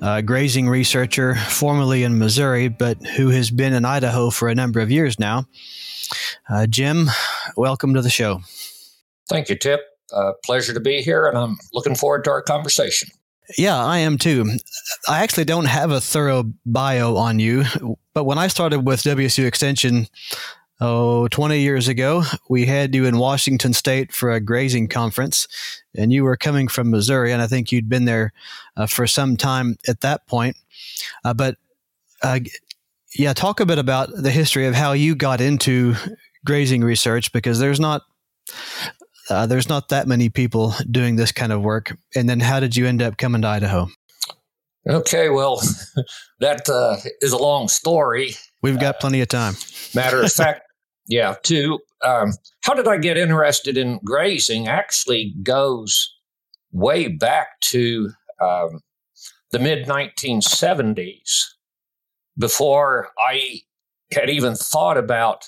a grazing researcher formerly in Missouri, but who has been in Idaho for a number of years now. Uh, Jim, welcome to the show. Thank you, Tip. Uh, pleasure to be here, and I'm looking forward to our conversation. Yeah, I am too. I actually don't have a thorough bio on you, but when I started with WSU Extension, oh, 20 years ago, we had you in Washington State for a grazing conference, and you were coming from Missouri, and I think you'd been there uh, for some time at that point. Uh, but uh, yeah, talk a bit about the history of how you got into grazing research because there's not uh, there's not that many people doing this kind of work. And then how did you end up coming to Idaho? Okay, well, that uh, is a long story. We've got plenty of time. Matter of fact, yeah, to um, how did I get interested in grazing actually goes way back to um, the mid 1970s before I had even thought about,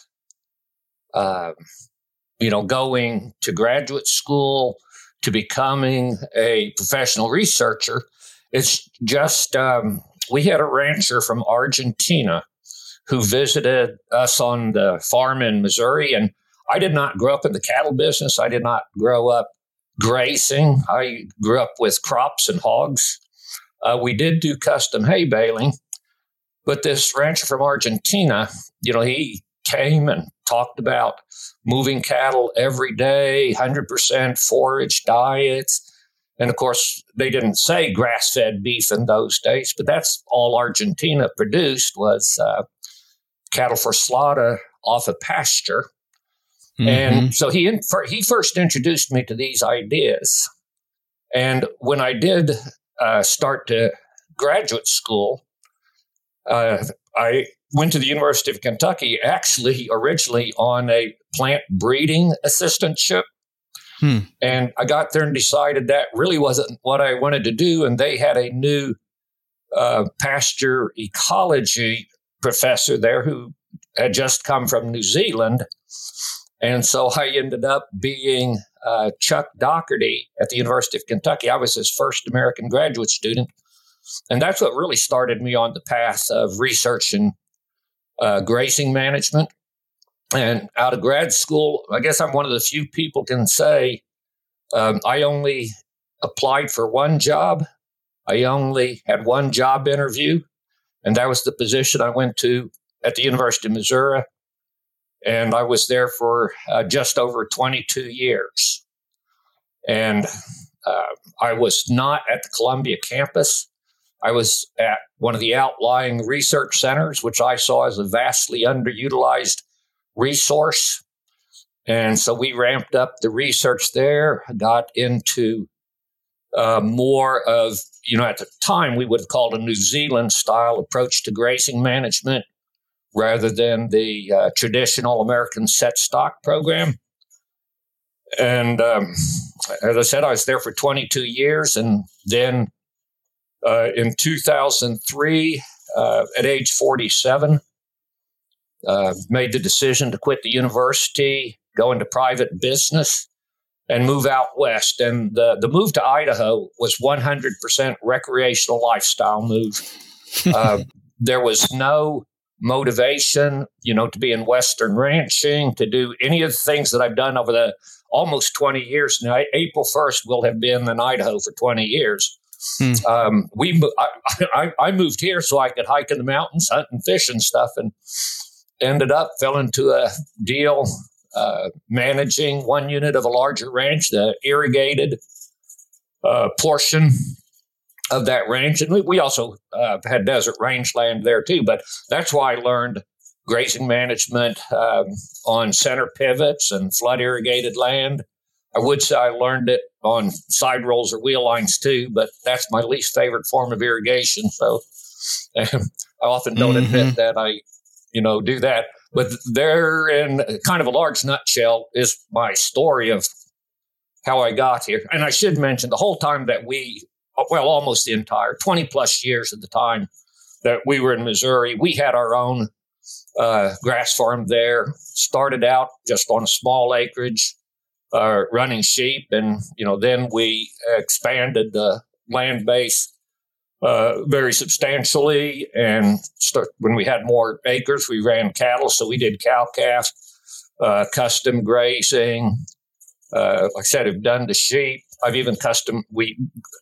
uh, you know, going to graduate school to becoming a professional researcher. It's just um, we had a rancher from Argentina who visited us on the farm in Missouri. And I did not grow up in the cattle business. I did not grow up grazing. I grew up with crops and hogs. Uh, we did do custom hay baling, but this rancher from Argentina, you know, he came and talked about moving cattle every day, 100% forage diets. And of course, they didn't say grass fed beef in those days, but that's all Argentina produced was uh, cattle for slaughter off a pasture. Mm-hmm. And so he he first introduced me to these ideas. And when I did uh, start to graduate school, uh, I went to the University of Kentucky, actually originally on a plant breeding assistantship. Hmm. And I got there and decided that really wasn't what I wanted to do. And they had a new uh, pasture ecology professor there who had just come from New Zealand. And so I ended up being uh, Chuck Dougherty at the University of Kentucky. I was his first American graduate student. And that's what really started me on the path of research and uh, grazing management. And out of grad school, I guess I'm one of the few people can say um, I only applied for one job. I only had one job interview. And that was the position I went to at the University of Missouri. And I was there for uh, just over 22 years. And uh, I was not at the Columbia campus. I was at one of the outlying research centers, which I saw as a vastly underutilized resource. And so we ramped up the research there, got into uh, more of, you know, at the time we would have called a New Zealand style approach to grazing management rather than the uh, traditional American set stock program. And um, as I said, I was there for 22 years. And then uh, in 2003, uh, at age 47, uh, made the decision to quit the university, go into private business, and move out west. And the, the move to Idaho was 100% recreational lifestyle move. Uh, there was no motivation, you know, to be in Western ranching, to do any of the things that I've done over the almost 20 years now. April 1st will have been in Idaho for 20 years. Hmm. Um, we, I, I, I, moved here so I could hike in the mountains, hunt and fish and stuff, and ended up fell into a deal uh, managing one unit of a larger ranch, the irrigated uh, portion of that ranch. And we, we also uh, had desert rangeland there too, but that's why I learned grazing management um, on center pivots and flood irrigated land. I would say I learned it on side rolls or wheel lines too, but that's my least favorite form of irrigation. So I often don't mm-hmm. admit that I, you know, do that. But there, in kind of a large nutshell, is my story of how I got here. And I should mention the whole time that we, well, almost the entire 20 plus years at the time that we were in Missouri, we had our own uh, grass farm there. Started out just on a small acreage, uh, running sheep, and you know then we expanded the land base uh, very substantially. And start, when we had more acres, we ran cattle, so we did cow calf, uh, custom grazing. Uh, like I said, I've done the sheep. I've even custom we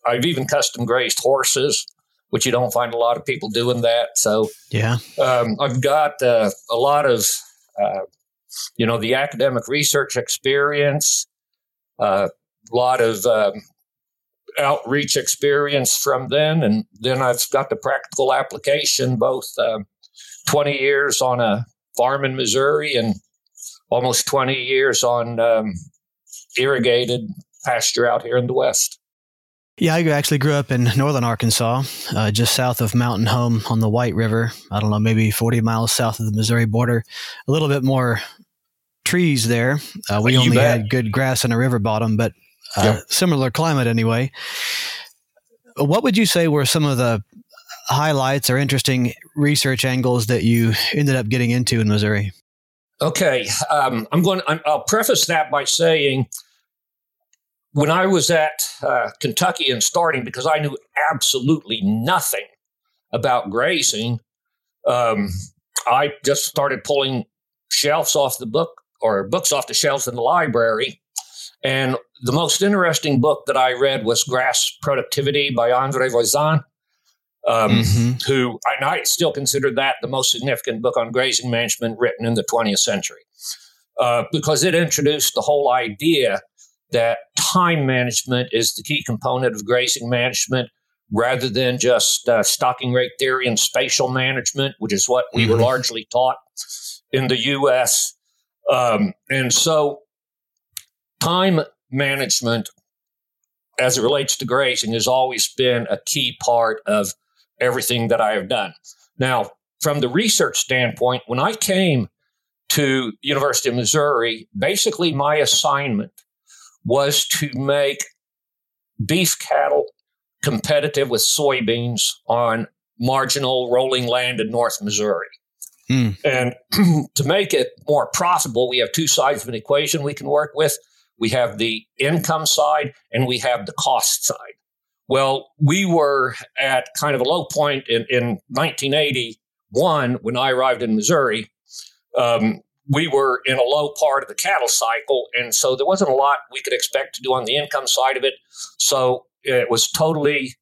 I've even custom grazed horses which you don't find a lot of people doing that. So yeah, um, I've got uh, a lot of uh, you know the academic research experience, uh, a lot of um, outreach experience from then, and then I've got the practical application. Both um, twenty years on a farm in Missouri and almost twenty years on um, irrigated pasture out here in the West. Yeah, I actually grew up in northern Arkansas, uh, just south of Mountain Home on the White River. I don't know, maybe 40 miles south of the Missouri border. A little bit more trees there. Uh, we only bet. had good grass and a river bottom, but uh, yep. similar climate anyway. What would you say were some of the highlights or interesting research angles that you ended up getting into in Missouri? Okay, um, I'm going. i will preface that by saying when I was at uh, Kentucky and starting, because I knew absolutely nothing about grazing, um, I just started pulling shelves off the book or books off the shelves in the library. And the most interesting book that I read was Grass Productivity by Andre Voisin, um, mm-hmm. who and I still consider that the most significant book on grazing management written in the 20th century. Uh, because it introduced the whole idea that time management is the key component of grazing management rather than just uh, stocking rate theory and spatial management, which is what we mm-hmm. were largely taught in the U.S. Um, and so, time management as it relates to grazing has always been a key part of everything that I have done. Now, from the research standpoint, when I came to University of Missouri, basically my assignment was to make beef cattle competitive with soybeans on marginal rolling land in North Missouri. Mm. And to make it more profitable, we have two sides of an equation we can work with. We have the income side and we have the cost side. Well, we were at kind of a low point in, in 1981 when I arrived in Missouri. Um, we were in a low part of the cattle cycle. And so there wasn't a lot we could expect to do on the income side of it. So it was totally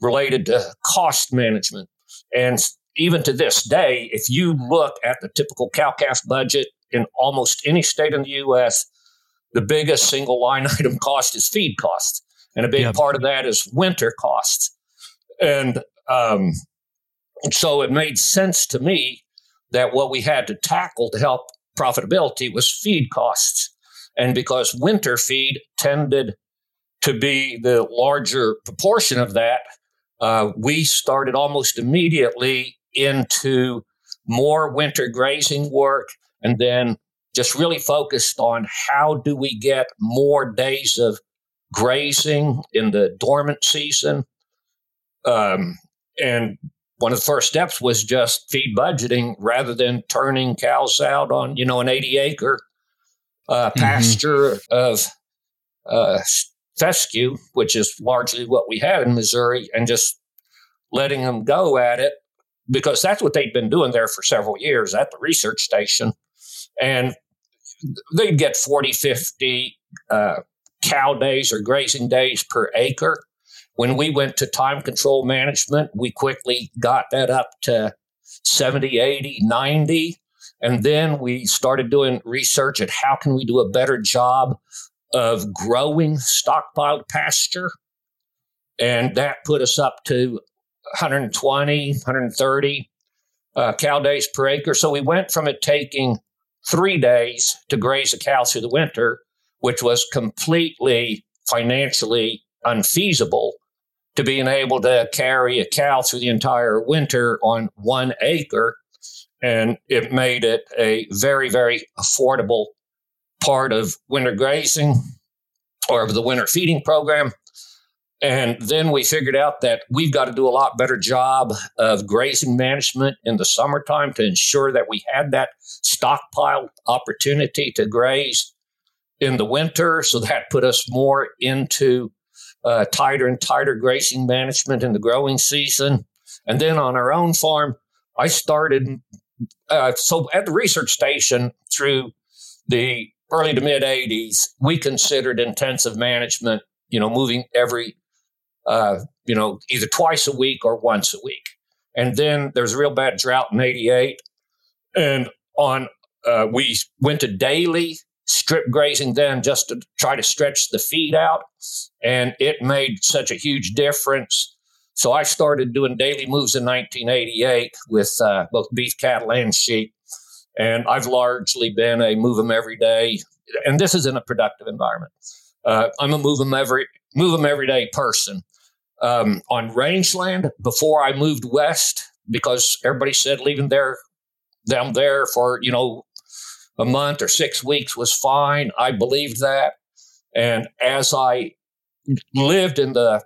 related to cost management. And even to this day, if you look at the typical cow calf budget in almost any state in the U.S., the biggest single line item cost is feed costs. And a big yep. part of that is winter costs. And um, so it made sense to me that what we had to tackle to help profitability was feed costs. And because winter feed tended to be the larger proportion of that, uh, we started almost immediately into more winter grazing work and then just really focused on how do we get more days of grazing in the dormant season. Um, and one of the first steps was just feed budgeting rather than turning cows out on you know an 80 acre uh, mm-hmm. pasture of uh, fescue, which is largely what we had in Missouri, and just letting them go at it because that's what they'd been doing there for several years at the research station. And they'd get 40, 50 uh, cow days or grazing days per acre. When we went to time control management, we quickly got that up to 70, 80, 90. And then we started doing research at how can we do a better job of growing stockpiled pasture. And that put us up to 120, 130 uh, cow days per acre. So we went from it taking three days to graze a cow through the winter, which was completely financially unfeasible, to being able to carry a cow through the entire winter on one acre. And it made it a very, very affordable part of winter grazing or of the winter feeding program. And then we figured out that we've got to do a lot better job of grazing management in the summertime to ensure that we had that stockpile opportunity to graze in the winter. So that put us more into uh, tighter and tighter grazing management in the growing season. And then on our own farm, I started. Uh, so at the research station through the early to mid 80s, we considered intensive management, you know, moving every uh, you know, either twice a week or once a week. And then there's a real bad drought in 88. And on, uh, we went to daily strip grazing then just to try to stretch the feed out. And it made such a huge difference. So I started doing daily moves in 1988 with uh, both beef cattle and sheep. And I've largely been a move them every day. And this is in a productive environment. Uh, I'm a move them every move them every day person um, on rangeland before I moved west because everybody said leaving there them there for you know a month or six weeks was fine. I believed that, and as I lived in the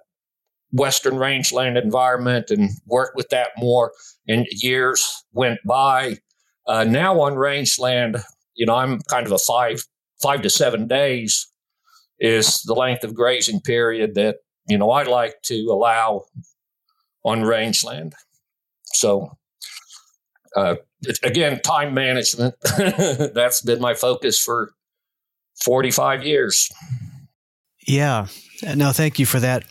western rangeland environment and worked with that more, and years went by. Uh, now on rangeland, you know, I'm kind of a five five to seven days is the length of grazing period that you know, I like to allow on rangeland. So, uh, again, time management. That's been my focus for 45 years. Yeah. No, thank you for that.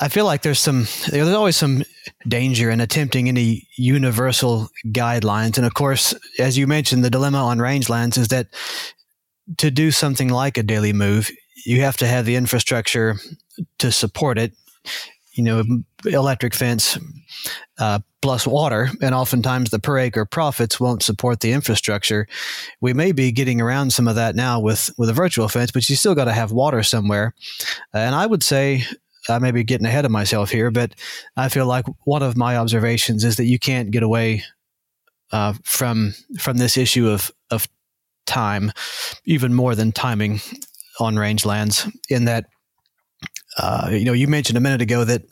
I feel like there's some, there's always some danger in attempting any universal guidelines. And of course, as you mentioned, the dilemma on rangelands is that to do something like a daily move, you have to have the infrastructure to support it. You know, electric fence uh, plus water, and oftentimes the per acre profits won't support the infrastructure. We may be getting around some of that now with with a virtual fence, but you still got to have water somewhere. And I would say I may be getting ahead of myself here, but I feel like one of my observations is that you can't get away uh, from from this issue of of time, even more than timing on rangelands. In that uh, you know, you mentioned a minute ago that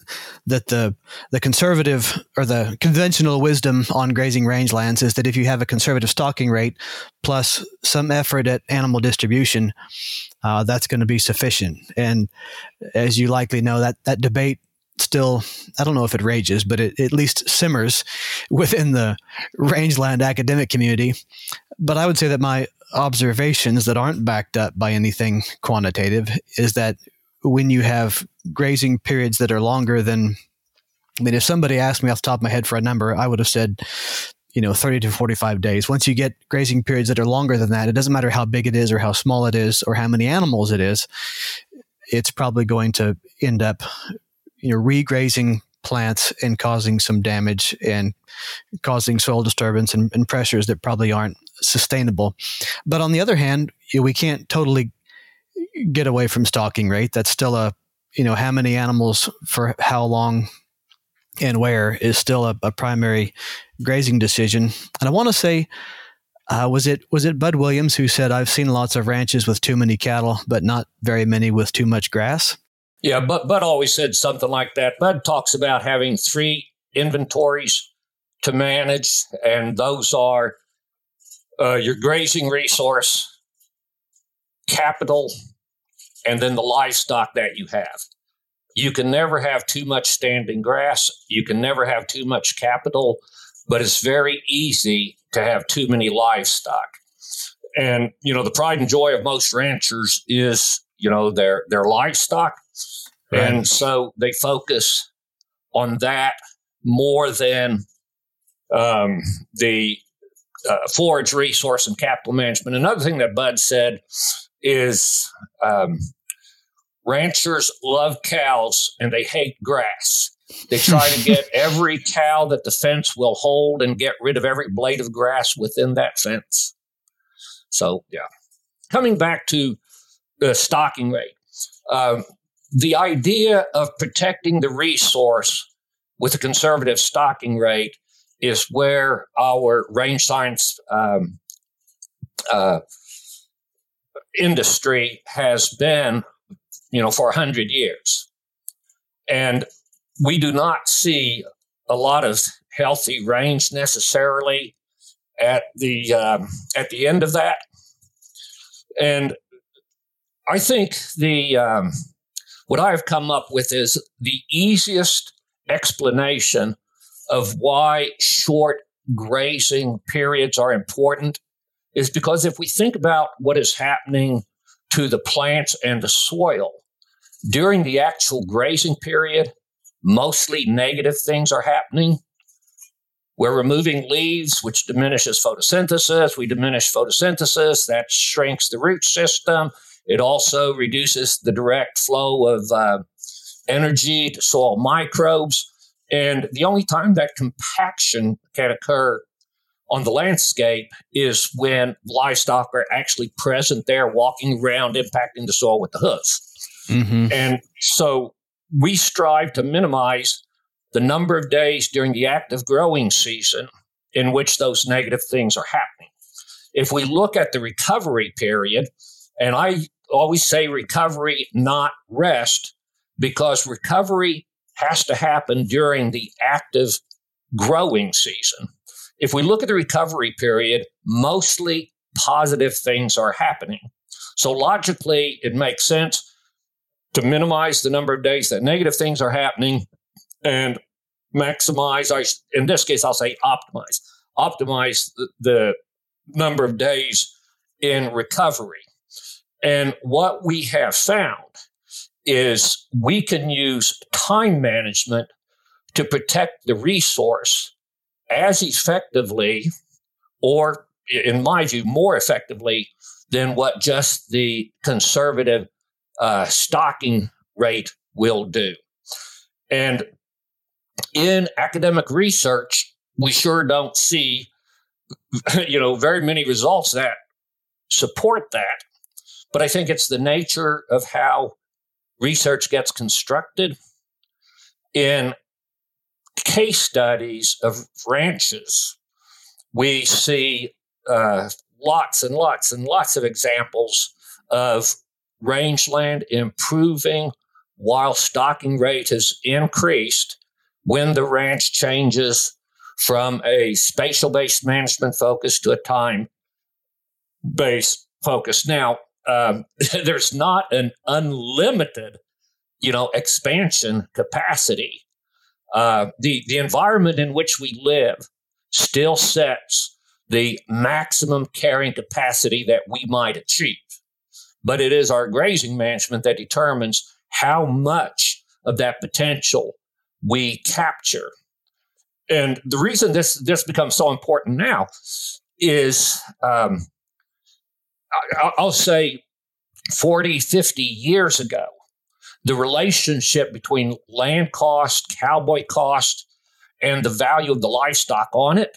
that the the conservative or the conventional wisdom on grazing rangelands is that if you have a conservative stocking rate plus some effort at animal distribution, uh, that's going to be sufficient. And as you likely know, that that debate still I don't know if it rages, but it, at least simmers within the rangeland academic community. But I would say that my observations that aren't backed up by anything quantitative is that when you have grazing periods that are longer than, I mean, if somebody asked me off the top of my head for a number, I would have said, you know, 30 to 45 days. Once you get grazing periods that are longer than that, it doesn't matter how big it is or how small it is or how many animals it is, it's probably going to end up, you know, regrazing plants and causing some damage and causing soil disturbance and, and pressures that probably aren't sustainable. But on the other hand, we can't totally get away from stocking rate. That's still a, you know, how many animals for how long and where is still a, a primary grazing decision. And I want to say, uh, was it was it Bud Williams who said, "I've seen lots of ranches with too many cattle, but not very many with too much grass." Yeah, but Bud always said something like that. Bud talks about having three inventories to manage, and those are uh, your grazing resource, capital, and then the livestock that you have. You can never have too much standing grass. You can never have too much capital, but it's very easy to have too many livestock. And, you know, the pride and joy of most ranchers is, you know, their, their livestock. Right. And so they focus on that more than um, the uh, forage resource and capital management. Another thing that Bud said is um, ranchers love cows and they hate grass. They try to get every cow that the fence will hold and get rid of every blade of grass within that fence. So, yeah. Coming back to the stocking rate, um, the idea of protecting the resource with a conservative stocking rate is where our range science um, uh, industry has been, you know, for a hundred years, and we do not see a lot of healthy range necessarily at the um, at the end of that, and I think the um, what I've come up with is the easiest explanation of why short grazing periods are important is because if we think about what is happening to the plants and the soil during the actual grazing period, mostly negative things are happening. We're removing leaves, which diminishes photosynthesis. We diminish photosynthesis, that shrinks the root system. It also reduces the direct flow of uh, energy to soil microbes. And the only time that compaction can occur on the landscape is when livestock are actually present there, walking around, impacting the soil with the hooves. Mm-hmm. And so we strive to minimize the number of days during the active growing season in which those negative things are happening. If we look at the recovery period, and I always say recovery, not rest, because recovery has to happen during the active growing season. If we look at the recovery period, mostly positive things are happening. So logically, it makes sense to minimize the number of days that negative things are happening and maximize, I, in this case, I'll say optimize, optimize the, the number of days in recovery. And what we have found is we can use time management to protect the resource as effectively, or in my view, more effectively than what just the conservative uh, stocking rate will do. And in academic research, we sure don't see, you know, very many results that support that. But I think it's the nature of how research gets constructed. In case studies of ranches, we see uh, lots and lots and lots of examples of rangeland improving while stocking rate has increased when the ranch changes from a spatial based management focus to a time based focus. Now, um, there's not an unlimited, you know, expansion capacity. Uh, the the environment in which we live still sets the maximum carrying capacity that we might achieve, but it is our grazing management that determines how much of that potential we capture. And the reason this this becomes so important now is um, I'll say 40, 50 years ago, the relationship between land cost, cowboy cost, and the value of the livestock on it,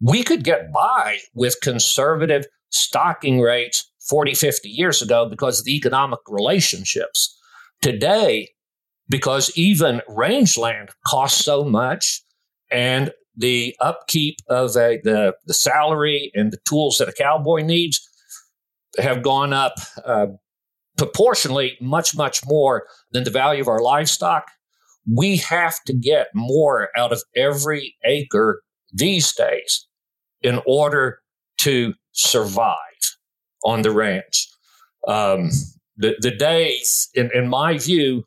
we could get by with conservative stocking rates 40, 50 years ago because of the economic relationships. Today, because even rangeland costs so much and the upkeep of a, the, the salary and the tools that a cowboy needs have gone up uh, proportionally much, much more than the value of our livestock. We have to get more out of every acre these days in order to survive on the ranch. Um, the, the days, in, in my view,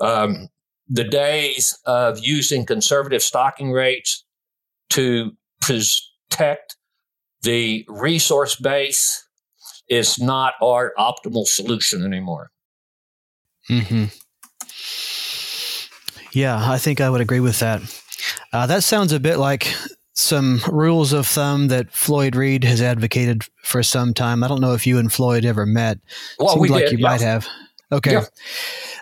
um, the days of using conservative stocking rates to protect the resource base is not our optimal solution anymore. Hmm. Yeah, I think I would agree with that. Uh, that sounds a bit like some rules of thumb that Floyd Reed has advocated for some time. I don't know if you and Floyd ever met. Well, Seems we like did, you yeah. might have. Okay. Yeah.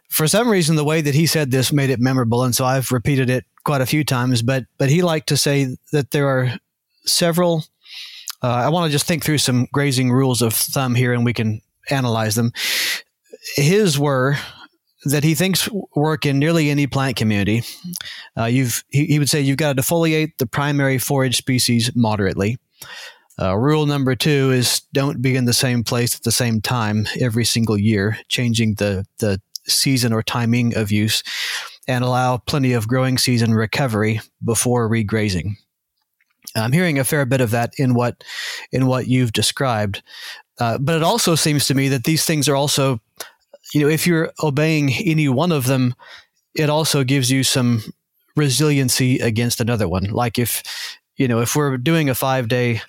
For some reason, the way that he said this made it memorable, and so I've repeated it quite a few times. But but he liked to say that there are several. Uh, I want to just think through some grazing rules of thumb here, and we can analyze them. His were that he thinks work in nearly any plant community. Uh, you've he, he, would say you've got to defoliate the primary forage species moderately. Uh, rule number two is don't be in the same place at the same time every single year, changing the the season or timing of use, and allow plenty of growing season recovery before regrazing. I'm hearing a fair bit of that in what in what you've described, uh, but it also seems to me that these things are also you know, if you're obeying any one of them, it also gives you some resiliency against another one. Like if, you know, if we're doing a five day,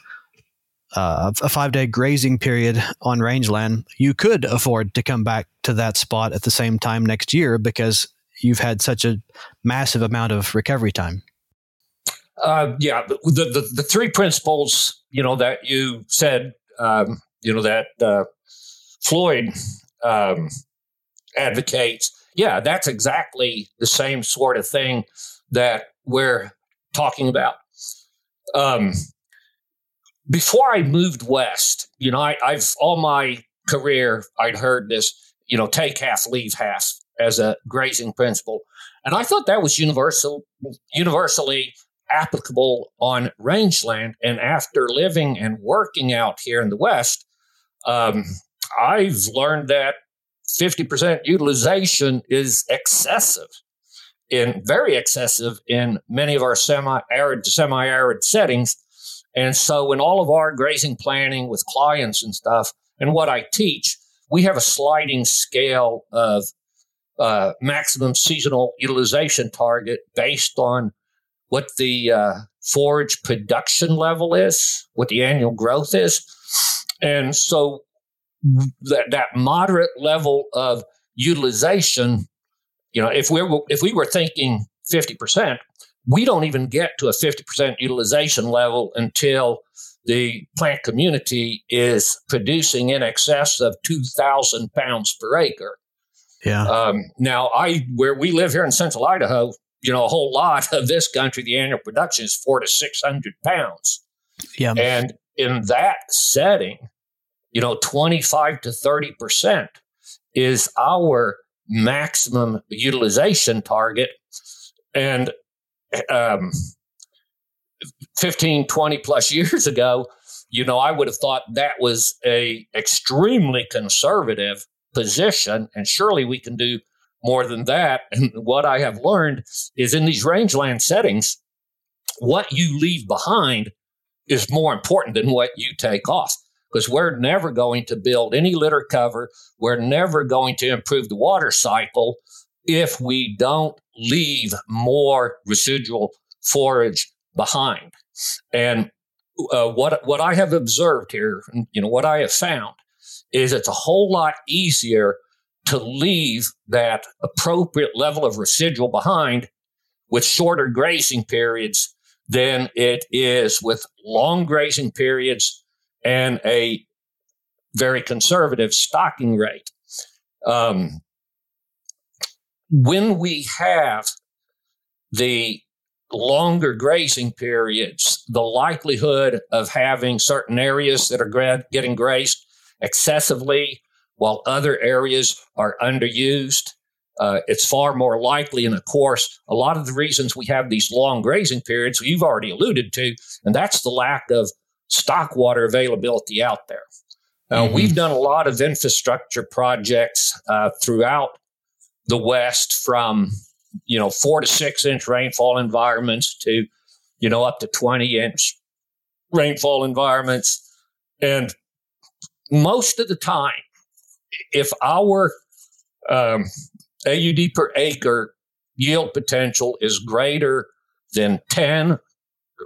uh, a five day grazing period on rangeland, you could afford to come back to that spot at the same time next year because you've had such a massive amount of recovery time. Uh, yeah, the, the, the three principles, you know, that you said, um, you know, that uh, Floyd um, advocates, yeah, that's exactly the same sort of thing that we're talking about. Um, before I moved west, you know, I, I've all my career I'd heard this, you know, take half, leave half as a grazing principle, and I thought that was universal, universally applicable on rangeland. And after living and working out here in the West, um, I've learned that 50% utilization is excessive in very excessive in many of our semi-arid semi-arid settings. And so in all of our grazing planning with clients and stuff, and what I teach, we have a sliding scale of uh, maximum seasonal utilization target based on what the uh, forage production level is, what the annual growth is. And so that, that moderate level of utilization, you know, if we were, if we were thinking 50%, we don't even get to a 50% utilization level until the plant community is producing in excess of 2,000 pounds per acre. Yeah. Um, now, I where we live here in Central Idaho, you know, a whole lot of this country, the annual production is four to 600 pounds. Yeah. And in that setting, you know, 25 to 30% is our maximum utilization target. And um, 15, 20 plus years ago, you know, I would have thought that was a extremely conservative position, and surely we can do more than that. And what I have learned is in these rangeland settings, what you leave behind is more important than what you take off because we're never going to build any litter cover. We're never going to improve the water cycle if we don't leave more residual forage behind. And uh, what what I have observed here, you know, what I have found is it's a whole lot easier to leave that appropriate level of residual behind with shorter grazing periods than it is with long grazing periods and a very conservative stocking rate. Um, when we have the longer grazing periods, the likelihood of having certain areas that are gra- getting grazed excessively while other areas are underused, uh, it's far more likely. And of course, a lot of the reasons we have these long grazing periods, you've already alluded to, and that's the lack of stock water availability out there. Now, mm-hmm. we've done a lot of infrastructure projects uh, throughout the West from, you know, four to six inch rainfall environments to, you know, up to 20 inch rainfall environments. And most of the time, if our um, AUD per acre yield potential is greater than 10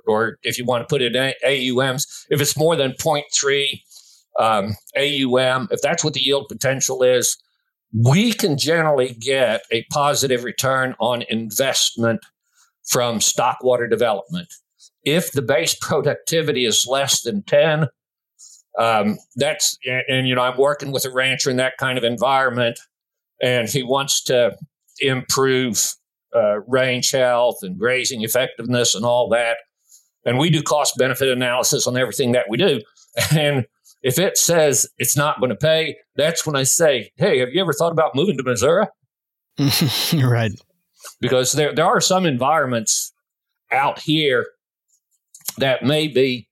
or if you want to put it in AUMs, if it's more than 0.3 um, AUM, if that's what the yield potential is, we can generally get a positive return on investment from stock water development. If the base productivity is less than 10, um, that's, and, and, you know, I'm working with a rancher in that kind of environment, and he wants to improve uh, range health and grazing effectiveness and all that and we do cost benefit analysis on everything that we do. And if it says it's not going to pay, that's when I say, Hey, have you ever thought about moving to Missouri? right. Because there, there are some environments out here that may be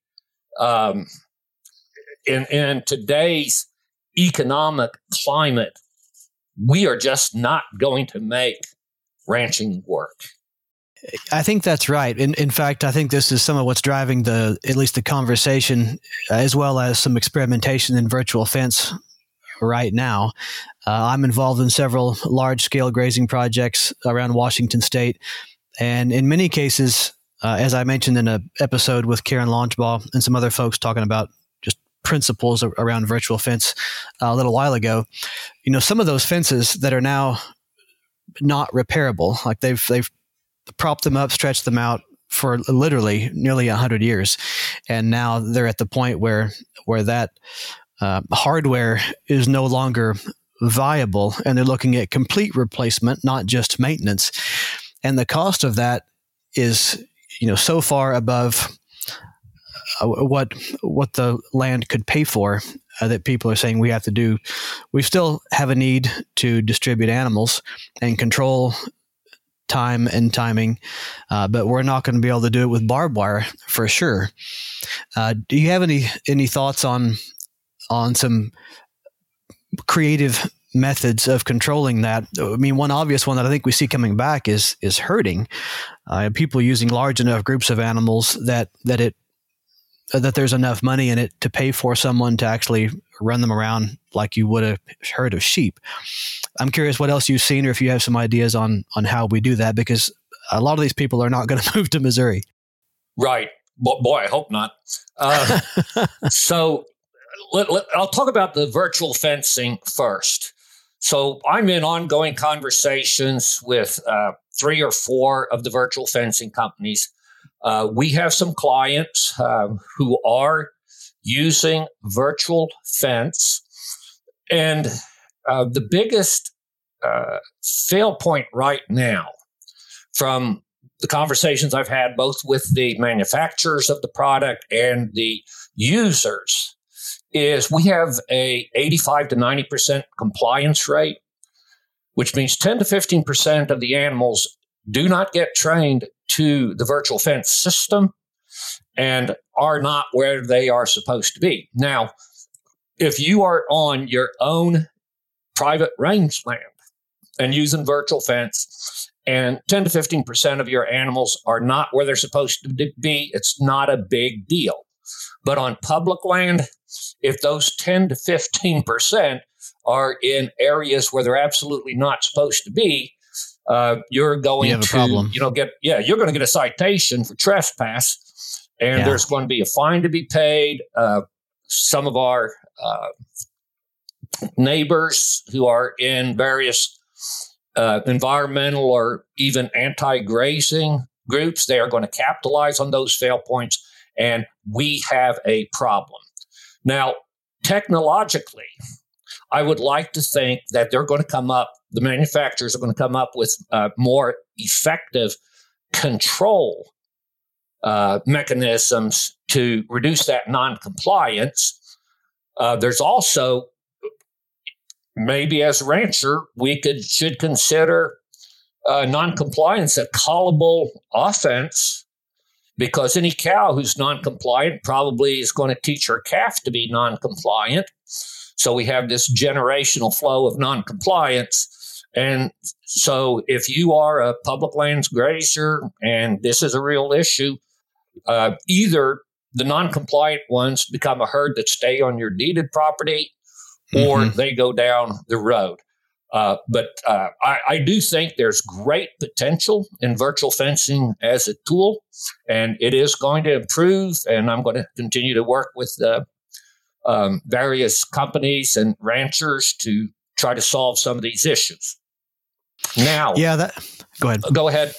um, in, in today's economic climate, we are just not going to make ranching work. I think that's right. In, in fact, I think this is some of what's driving the at least the conversation, as well as some experimentation in virtual fence right now. Uh, I'm involved in several large scale grazing projects around Washington State, and in many cases, uh, as I mentioned in an episode with Karen Launchbaugh and some other folks talking about principles around virtual fence uh, a little while ago, you know, some of those fences that are now not repairable, like they've they've propped them up, stretched them out for literally nearly 100 years and now they're at the point where where that uh, hardware is no longer viable and they're looking at complete replacement not just maintenance. And the cost of that is you know so far above what what the land could pay for uh, that people are saying we have to do we still have a need to distribute animals and control time and timing, uh, but we're not going to be able to do it with barbed wire for sure. Uh, do you have any any thoughts on on some creative methods of controlling that? I mean, one obvious one that I think we see coming back is is herding. Uh, people using large enough groups of animals that that it that there's enough money in it to pay for someone to actually run them around like you would a herd of sheep. I'm curious what else you've seen, or if you have some ideas on on how we do that, because a lot of these people are not going to move to Missouri. Right. Boy, I hope not. Uh, so let, let, I'll talk about the virtual fencing first. So I'm in ongoing conversations with uh, three or four of the virtual fencing companies. Uh, we have some clients uh, who are using virtual fence. And uh, the biggest uh, fail point right now from the conversations I've had both with the manufacturers of the product and the users is we have a 85 to 90% compliance rate, which means 10 to 15% of the animals do not get trained to the virtual fence system and are not where they are supposed to be. Now, if you are on your own private rangeland and using virtual fence, and 10 to 15% of your animals are not where they're supposed to be, it's not a big deal. But on public land, if those 10 to 15% are in areas where they're absolutely not supposed to be, uh, you're going you to problem. you know get yeah you're going to get a citation for trespass and yeah. there's going to be a fine to be paid. Uh, some of our uh, neighbors who are in various uh, environmental or even anti-grazing groups, they are going to capitalize on those fail points, and we have a problem. Now, technologically, I would like to think that they're going to come up, the manufacturers are going to come up with uh, more effective control uh, mechanisms to reduce that noncompliance. Uh, there's also maybe as a rancher we could should consider uh, noncompliance a callable offense because any cow who's noncompliant probably is going to teach her calf to be noncompliant. So we have this generational flow of noncompliance. And so if you are a public lands grazer and this is a real issue, uh, either the non-compliant ones become a herd that stay on your deeded property, or mm-hmm. they go down the road. Uh, but uh, I, I, do think there's great potential in virtual fencing as a tool, and it is going to improve. And I'm going to continue to work with the um, various companies and ranchers to try to solve some of these issues. Now, yeah, that go ahead. Go ahead.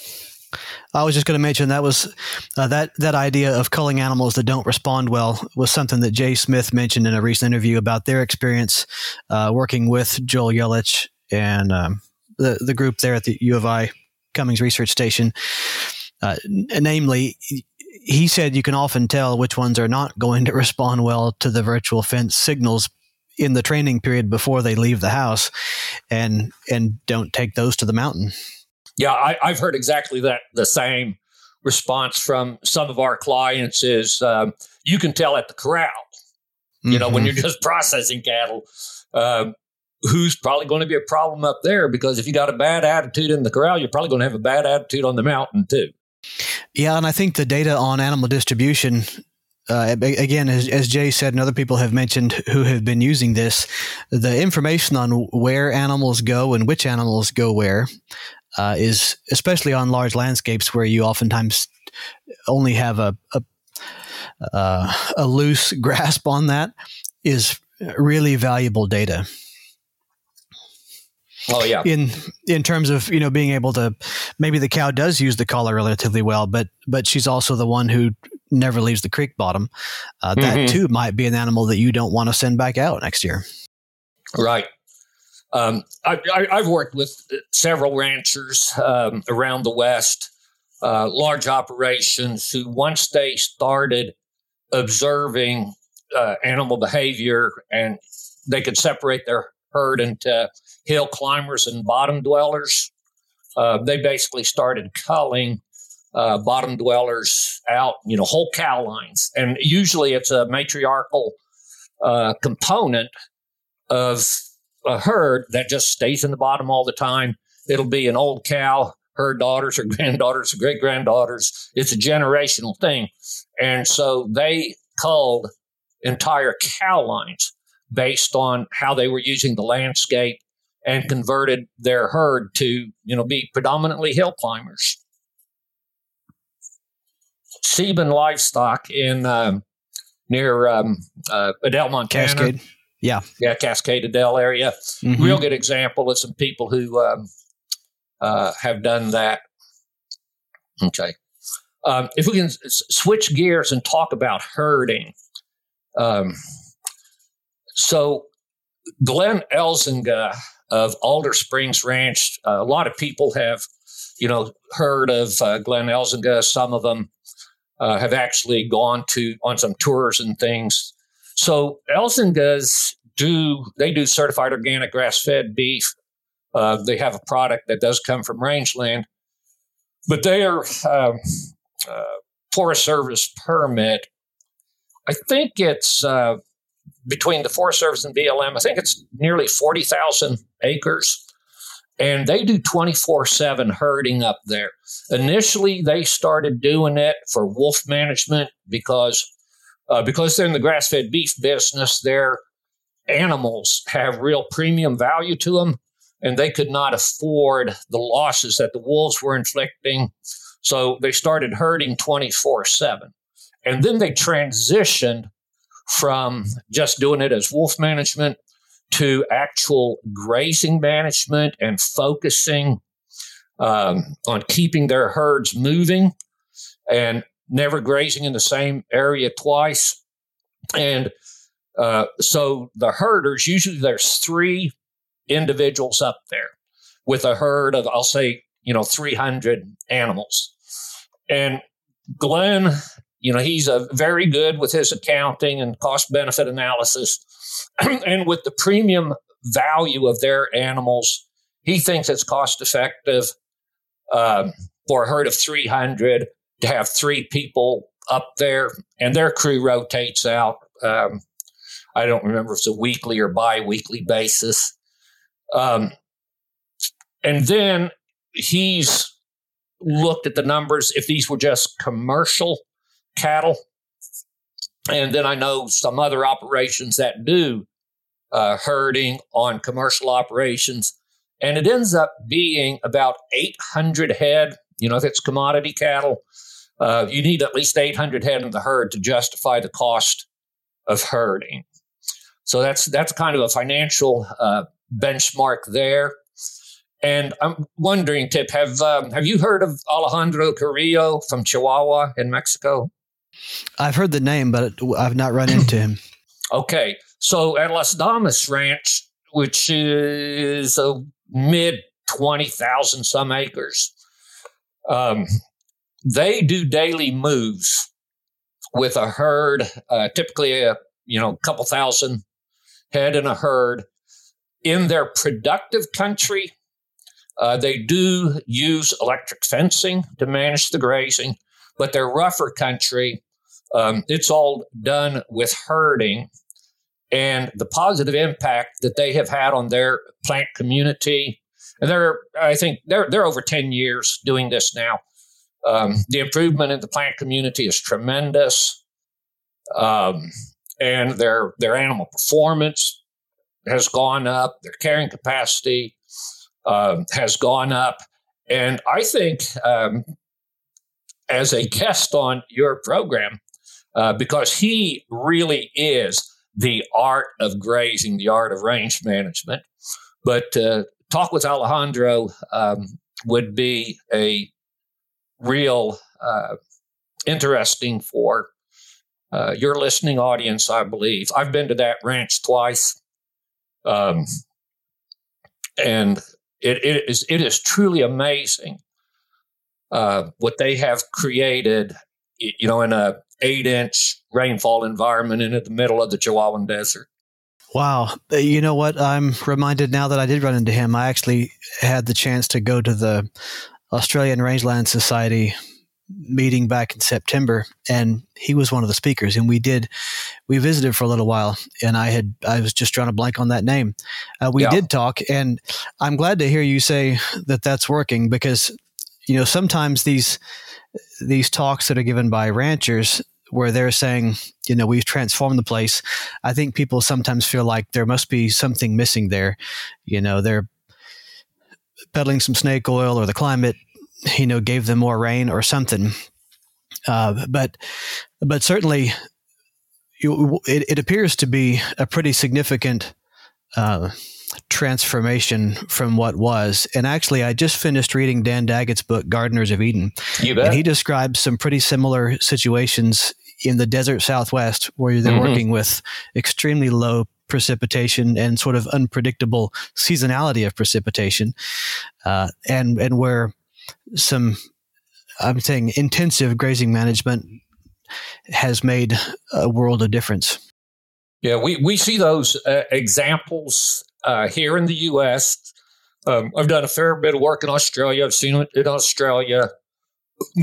I was just going to mention that was uh, that that idea of culling animals that don't respond well was something that Jay Smith mentioned in a recent interview about their experience uh, working with Joel Yelich and um, the the group there at the U of I Cummings Research Station. Uh, namely, he said you can often tell which ones are not going to respond well to the virtual fence signals in the training period before they leave the house, and and don't take those to the mountain. Yeah, I, have heard exactly that. The same response from some of our clients is, um, you can tell at the corral. You know, mm-hmm. when you're just processing cattle, um, who's probably going to be a problem up there because if you got a bad attitude in the corral, you're probably going to have a bad attitude on the mountain too. Yeah, and I think the data on animal distribution uh, again, as, as, Jay said, and other people have mentioned who have been using this, the information on where animals go and which animals go where uh, is, especially on large landscapes where you oftentimes only have a, a, uh, a loose grasp on that, is really valuable data. Oh yeah. In in terms of you know being able to, maybe the cow does use the collar relatively well, but but she's also the one who never leaves the creek bottom. Uh, mm-hmm. That too might be an animal that you don't want to send back out next year. Right. Um, I, have worked with several ranchers um, around the West, uh, large operations who once they started observing uh, animal behavior and they could separate their herd into hill climbers and bottom dwellers. Uh, they basically started culling uh, bottom dwellers out, you know, whole cow lines. And usually it's a matriarchal uh, component of a herd that just stays in the bottom all the time. It'll be an old cow, her daughters or granddaughters or great granddaughters. It's a generational thing. And so they culled entire cow lines based on how they were using the landscape and converted their herd to, you know, be predominantly hill climbers. Sieben livestock in um, near um, uh, Adel, Montana. Cascade. Yeah. Yeah, Cascade Adel area. Mm-hmm. Real good example of some people who um, uh, have done that. Okay. Um, if we can s- switch gears and talk about herding. Um, so, Glenn Elzinga of Alder Springs Ranch, uh, a lot of people have, you know, heard of uh, Glenn Elzinga. Some of them uh, have actually gone to on some tours and things. So Elzingas do they do certified organic grass fed beef. Uh, they have a product that does come from rangeland, but they are um, uh, Forest Service permit. I think it's uh, between the Forest Service and BLM. I think it's nearly forty thousand acres and they do 24 7 herding up there. Initially, they started doing it for wolf management because, uh, because they're in the grass fed beef business, their animals have real premium value to them, and they could not afford the losses that the wolves were inflicting. So they started herding 24 7. And then they transitioned from just doing it as wolf management to actual grazing management and focusing um, on keeping their herds moving and never grazing in the same area twice. And uh, so the herders, usually there's three individuals up there with a herd of, I'll say, you know, 300 animals. And Glenn, you know, he's a very good with his accounting and cost benefit analysis. and with the premium value of their animals, he thinks it's cost effective um, for a herd of 300 to have three people up there, and their crew rotates out. Um, I don't remember if it's a weekly or bi weekly basis. Um, and then he's looked at the numbers. If these were just commercial cattle, and then I know some other operations that do uh, herding on commercial operations. And it ends up being about 800 head. You know, if it's commodity cattle, uh, you need at least 800 head in the herd to justify the cost of herding. So that's that's kind of a financial uh, benchmark there. And I'm wondering, Tip, have um, have you heard of Alejandro Carrillo from Chihuahua in Mexico? I've heard the name, but I've not run into him. Okay. So at Las Damas Ranch, which is a mid 20,000 some acres, um, they do daily moves with a herd, uh, typically a you know couple thousand head in a herd. In their productive country, uh, they do use electric fencing to manage the grazing, but their rougher country, um, it's all done with herding. And the positive impact that they have had on their plant community, and they're, I think they're, they're over 10 years doing this now. Um, the improvement in the plant community is tremendous. Um, and their, their animal performance has gone up, their carrying capacity, uh, has gone up. And I think um, as a guest on your program, uh, because he really is the art of grazing, the art of range management. But uh, talk with Alejandro um, would be a real uh, interesting for uh, your listening audience, I believe. I've been to that ranch twice. Um, and it, it is it is truly amazing uh, what they have created. You know, in a eight inch rainfall environment in the middle of the Chihuahuan Desert. Wow. Uh, you know what? I'm reminded now that I did run into him. I actually had the chance to go to the Australian Rangeland Society meeting back in September, and he was one of the speakers. And we did, we visited for a little while, and I had, I was just trying to blank on that name. Uh, we yeah. did talk, and I'm glad to hear you say that that's working because, you know, sometimes these these talks that are given by ranchers where they're saying, you know, we've transformed the place. I think people sometimes feel like there must be something missing there. You know, they're peddling some snake oil or the climate you know gave them more rain or something. Uh, but but certainly, it, it, appears to be a pretty significant uh, transformation from what was. And actually, I just finished reading Dan Daggett's book, Gardeners of Eden. And he describes some pretty similar situations in the desert Southwest where they're mm-hmm. working with extremely low precipitation and sort of unpredictable seasonality of precipitation, uh, and and where some, I'm saying, intensive grazing management has made a world of difference. Yeah, we, we see those uh, examples uh, here in the U.S. Um, I've done a fair bit of work in Australia. I've seen it in Australia,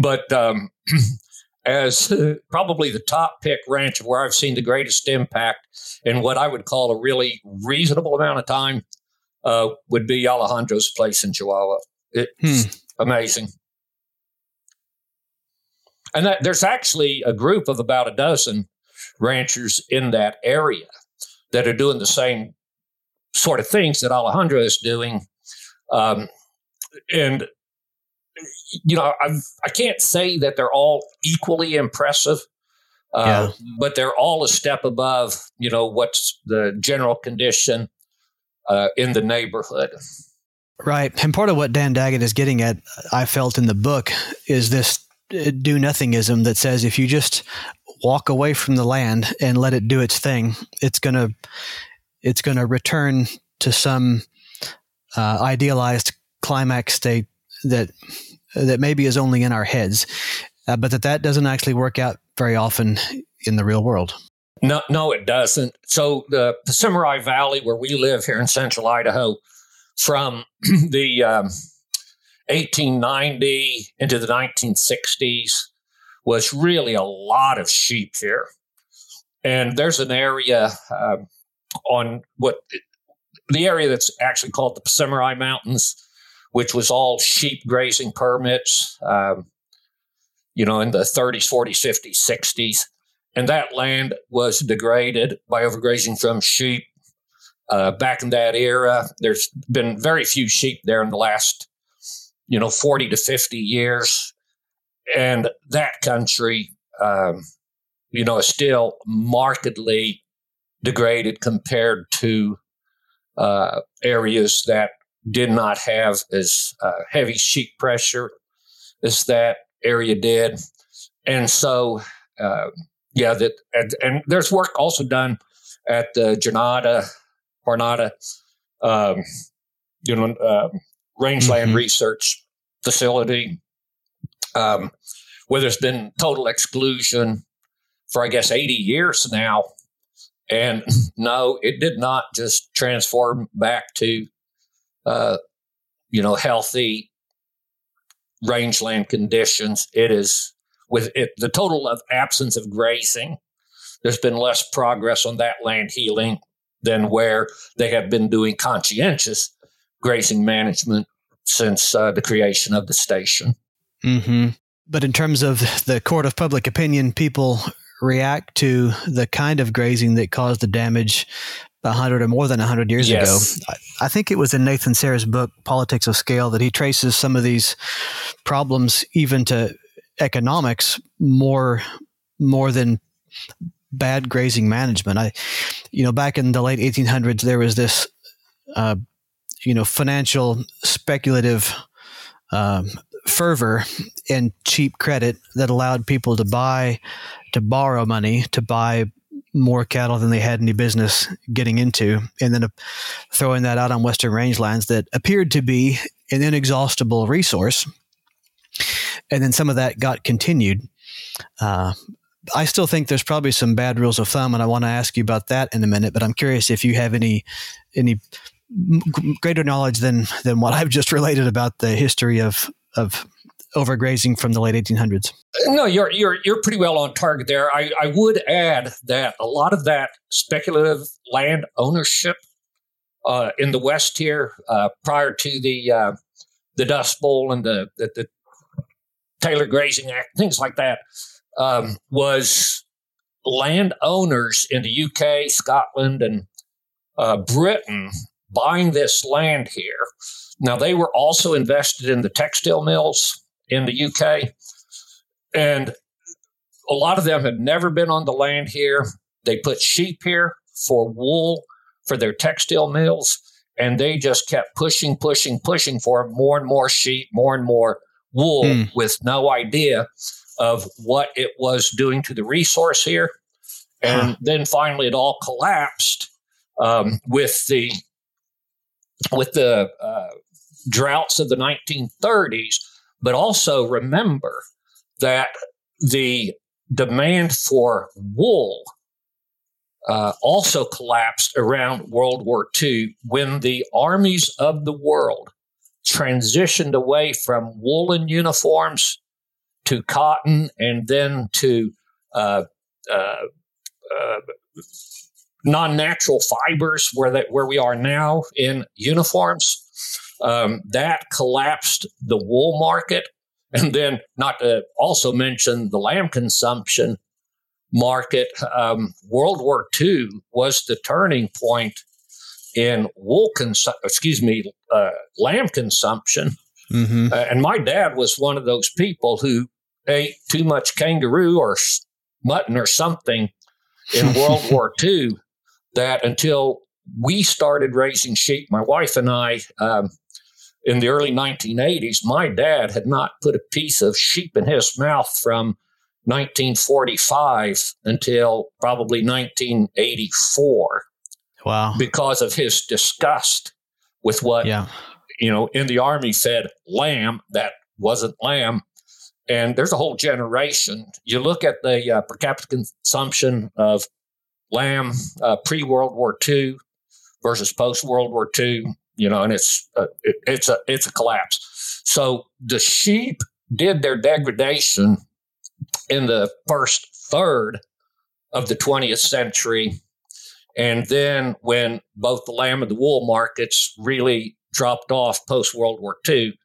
but um, as uh, probably the top pick ranch where I've seen the greatest impact in what I would call a really reasonable amount of time uh, would be Alejandro's place in Chihuahua. It's hmm amazing. And that, there's actually a group of about a dozen ranchers in that area that are doing the same sort of things that Alejandro is doing. Um, and, you know, I've, I can not say that they're all equally impressive, uh, yeah. but they're all a step above, you know, what's the general condition uh, in the neighborhood. Right. And part of what Dan Daggett is getting at, I felt in the book, is this uh, do nothingism that says if you just walk away from the land and let it do its thing, it's gonna it's gonna return to some uh, idealized climax state that that maybe is only in our heads, uh, but that that doesn't actually work out very often in the real world. No, no, it doesn't. So the Pahsimeroi Valley, where we live here in central Idaho, from the um, 1890 into the 1960s was really a lot of sheep here. And there's an area uh, on what the area that's actually called the Pahsimeroi Mountains, which was all sheep grazing permits, um, you know, in the 30s, 40s, 50s, 60s. And that land was degraded by overgrazing from sheep uh, back in that era. There's been very few sheep there in the last, you know, 40 to 50 years. And that country, um, you know, is still markedly degraded compared to uh, areas that did not have as uh, heavy sheep pressure as that area did. And so, uh, yeah, that and, and, there's work also done at the Jornada Jornada, um, you know, uh, rangeland mm-hmm. research facility, um, where there's been total exclusion for, I guess, 80 years now. And no, it did not just transform back to, uh, you know, healthy rangeland conditions. It is with it, the total of absence of grazing. There's been less progress on that land healing than where they have been doing conscientious grazing management since uh, the creation of the station. Mm-hmm. But in terms of the court of public opinion, people react to the kind of grazing that caused the damage 100 or more than 100 years yes. ago. I think it was in Nathan Sayre's book, Politics of Scale, that he traces some of these problems even to economics more more than bad grazing management. I, you know, back in the late 1800s, there was this, uh, you know, financial speculative um, fervor and cheap credit that allowed people to buy, to borrow money to buy more cattle than they had any business getting into, and then throwing that out on Western rangelands that appeared to be an inexhaustible resource. And then some of that got continued. Uh, I still think there's probably some bad rules of thumb, and I want to ask you about that in a minute. But I'm curious if you have any any greater knowledge than than what I've just related about the history of of overgrazing from the late 1800s. No, you're you're you're pretty well on target there. I, I would add that a lot of that speculative land ownership uh, in the West here, uh, prior to the uh, the Dust Bowl and the, the, the Taylor Grazing Act, things like that, um, was landowners in the UK, Scotland, and uh, Britain buying this land here. Now, they were also invested in the textile mills in the UK, and a lot of them had never been on the land here. They put sheep here for wool for their textile mills, and they just kept pushing, pushing, pushing for more and more sheep, more and more wool mm. with no idea of what it was doing to the resource here. And then finally, it all collapsed um, with the with the uh, droughts of the 1930s. But also remember that the demand for wool uh, also collapsed around World War II when the armies of the world transitioned away from woolen uniforms to cotton and then to uh, uh, uh, non-natural fibers where that where we are now in uniforms. Um, that collapsed the wool market, and then not to also mention the lamb consumption market. Um, World War II was the turning point in wool consu- excuse me uh, lamb consumption. Mm-hmm. Uh, and my dad was one of those people who ate too much kangaroo or mutton or something in World War II that until we started raising sheep, my wife and I, um, in the early 1980s, my dad had not put a piece of sheep in his mouth from 1945 until probably 1984. Wow. Because of his disgust with what, yeah. you know, in the army fed lamb that wasn't lamb and there's a whole generation. You look at the uh, per capita consumption of lamb uh, pre World War II versus post World War II, you know, and it's uh, it, it's a it's a collapse. So the sheep did their degradation in the first third of the 20th century. And then when both the lamb and the wool markets really dropped off post World War II,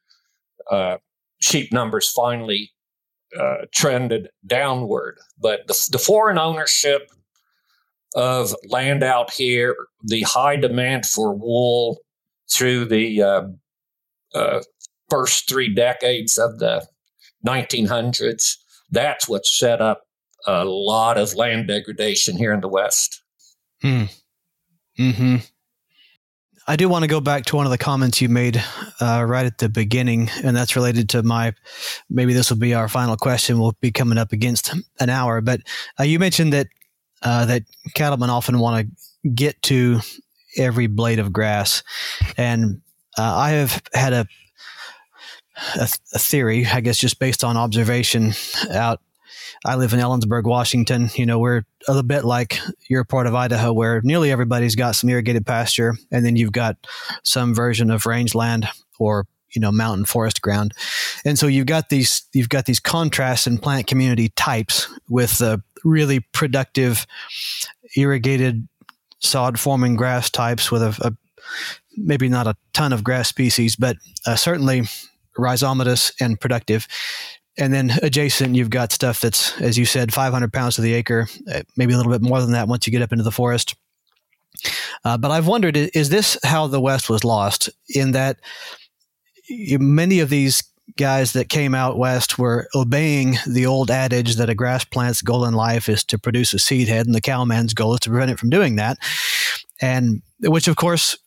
uh, sheep numbers finally uh, trended downward. But the, the, foreign ownership of land out here, the high demand for wool through the uh, uh, first three decades of the 1900s, that's what set up a lot of land degradation here in the West. Hmm. Hmm. I do want to go back to one of the comments you made uh, right at the beginning, and that's related to my. Maybe this will be our final question. We'll be coming up against an hour, but uh, you mentioned that uh, that cattlemen often want to get to every blade of grass, and uh, I have had a, a, a theory, I guess, just based on observation out I live in Ellensburg, Washington. You know, we're a little bit like your part of Idaho, where nearly everybody's got some irrigated pasture, and then you've got some version of rangeland or you know mountain forest ground, and so you've got these you've got these contrasts in plant community types with the really productive irrigated sod forming grass types with a, a, maybe not a ton of grass species, but uh, certainly rhizomatous and productive. And then adjacent, you've got stuff that's, as you said, 500 pounds to the acre, uh, maybe a little bit more than that once you get up into the forest. Uh, but I've wondered, is this how the West was lost? In that many of these guys that came out west were obeying the old adage that a grass plant's goal in life is to produce a seed head, and the cowman's goal is to prevent it from doing that. And which, of course,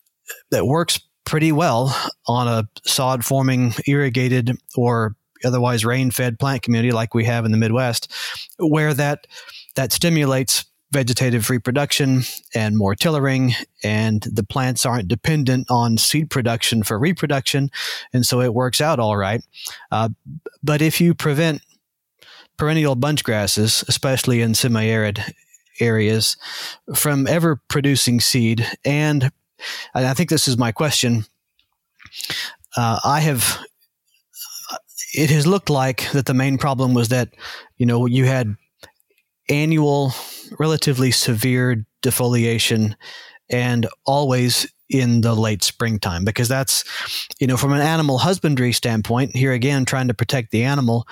that works pretty well on a sod forming, irrigated, or otherwise rain fed plant community like we have in the Midwest, where that that stimulates vegetative reproduction and more tillering, and the plants aren't dependent on seed production for reproduction, and so it works out all right. Uh, but if you prevent perennial bunch grasses, especially in semi-arid areas, from ever producing seed, and I think this is my question. Uh, I have. It has looked like that the main problem was that, you know, you had annual, relatively severe defoliation and always in the late springtime because that's you know from an animal husbandry standpoint here again trying to protect the animal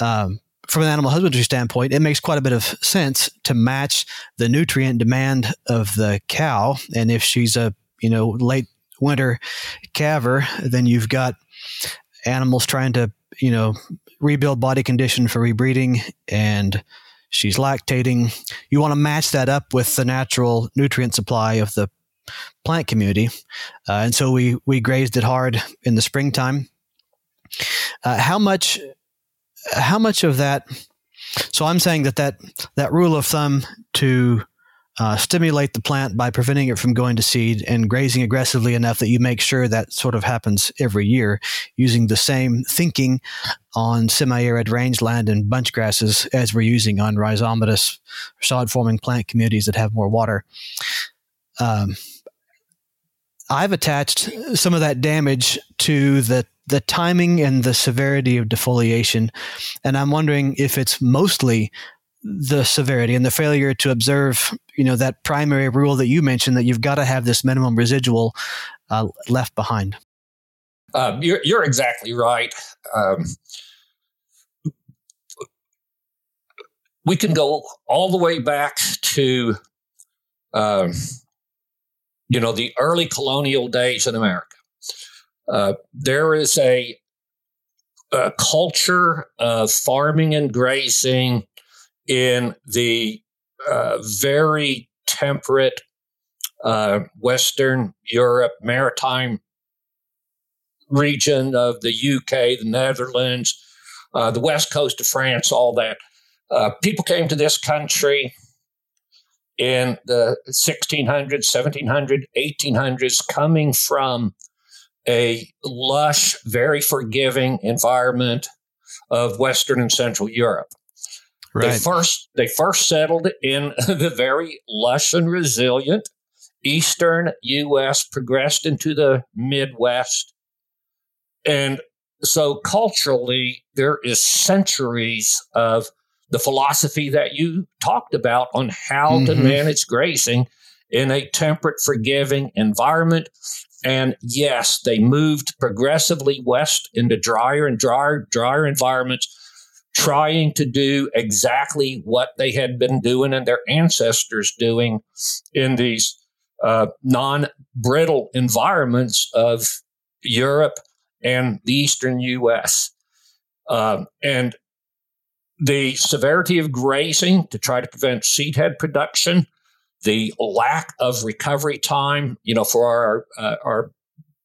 um, from an animal husbandry standpoint it makes quite a bit of sense to match the nutrient demand of the cow. And if she's a you know late winter calver then you've got animals trying to you know rebuild body condition for rebreeding and she's lactating. You want to match that up with the natural nutrient supply of the plant community. Uh, and so we, we grazed it hard in the springtime. Uh, how much, how much of that, so I'm saying that that, that rule of thumb to uh, stimulate the plant by preventing it from going to seed and grazing aggressively enough that you make sure that sort of happens every year using the same thinking on semi-arid rangeland and bunch grasses as we're using on rhizomatous sod-forming plant communities that have more water. Um, I've attached some of that damage to the the timing and the severity of defoliation, and I'm wondering if it's mostly the severity and the failure to observe, you know, that primary rule that you mentioned that you've got to have this minimum residual uh, left behind. Uh, you're, you're, exactly right. Um, we can go all the way back to, um, you know, the early colonial days in America. Uh, there is a, a culture of farming and grazing in the uh, very temperate uh, Western Europe, maritime region of the UK, the Netherlands, uh, the west coast of France, all that. Uh, people came to this country in the 1600s, 1700s, 1800s, coming from a lush, very forgiving environment of Western and Central Europe. Right. They first they first settled in the very lush and resilient eastern U.S. progressed into the Midwest, and so culturally there is centuries of the philosophy that you talked about on how mm-hmm. to manage grazing in a temperate, forgiving environment. And yes, they moved progressively west into drier and drier, drier environments trying to do exactly what they had been doing and their ancestors doing in these uh, non brittle environments of Europe and the eastern US. Um, and the severity of grazing to try to prevent seed head production, the lack of recovery time, you know, for our, uh, our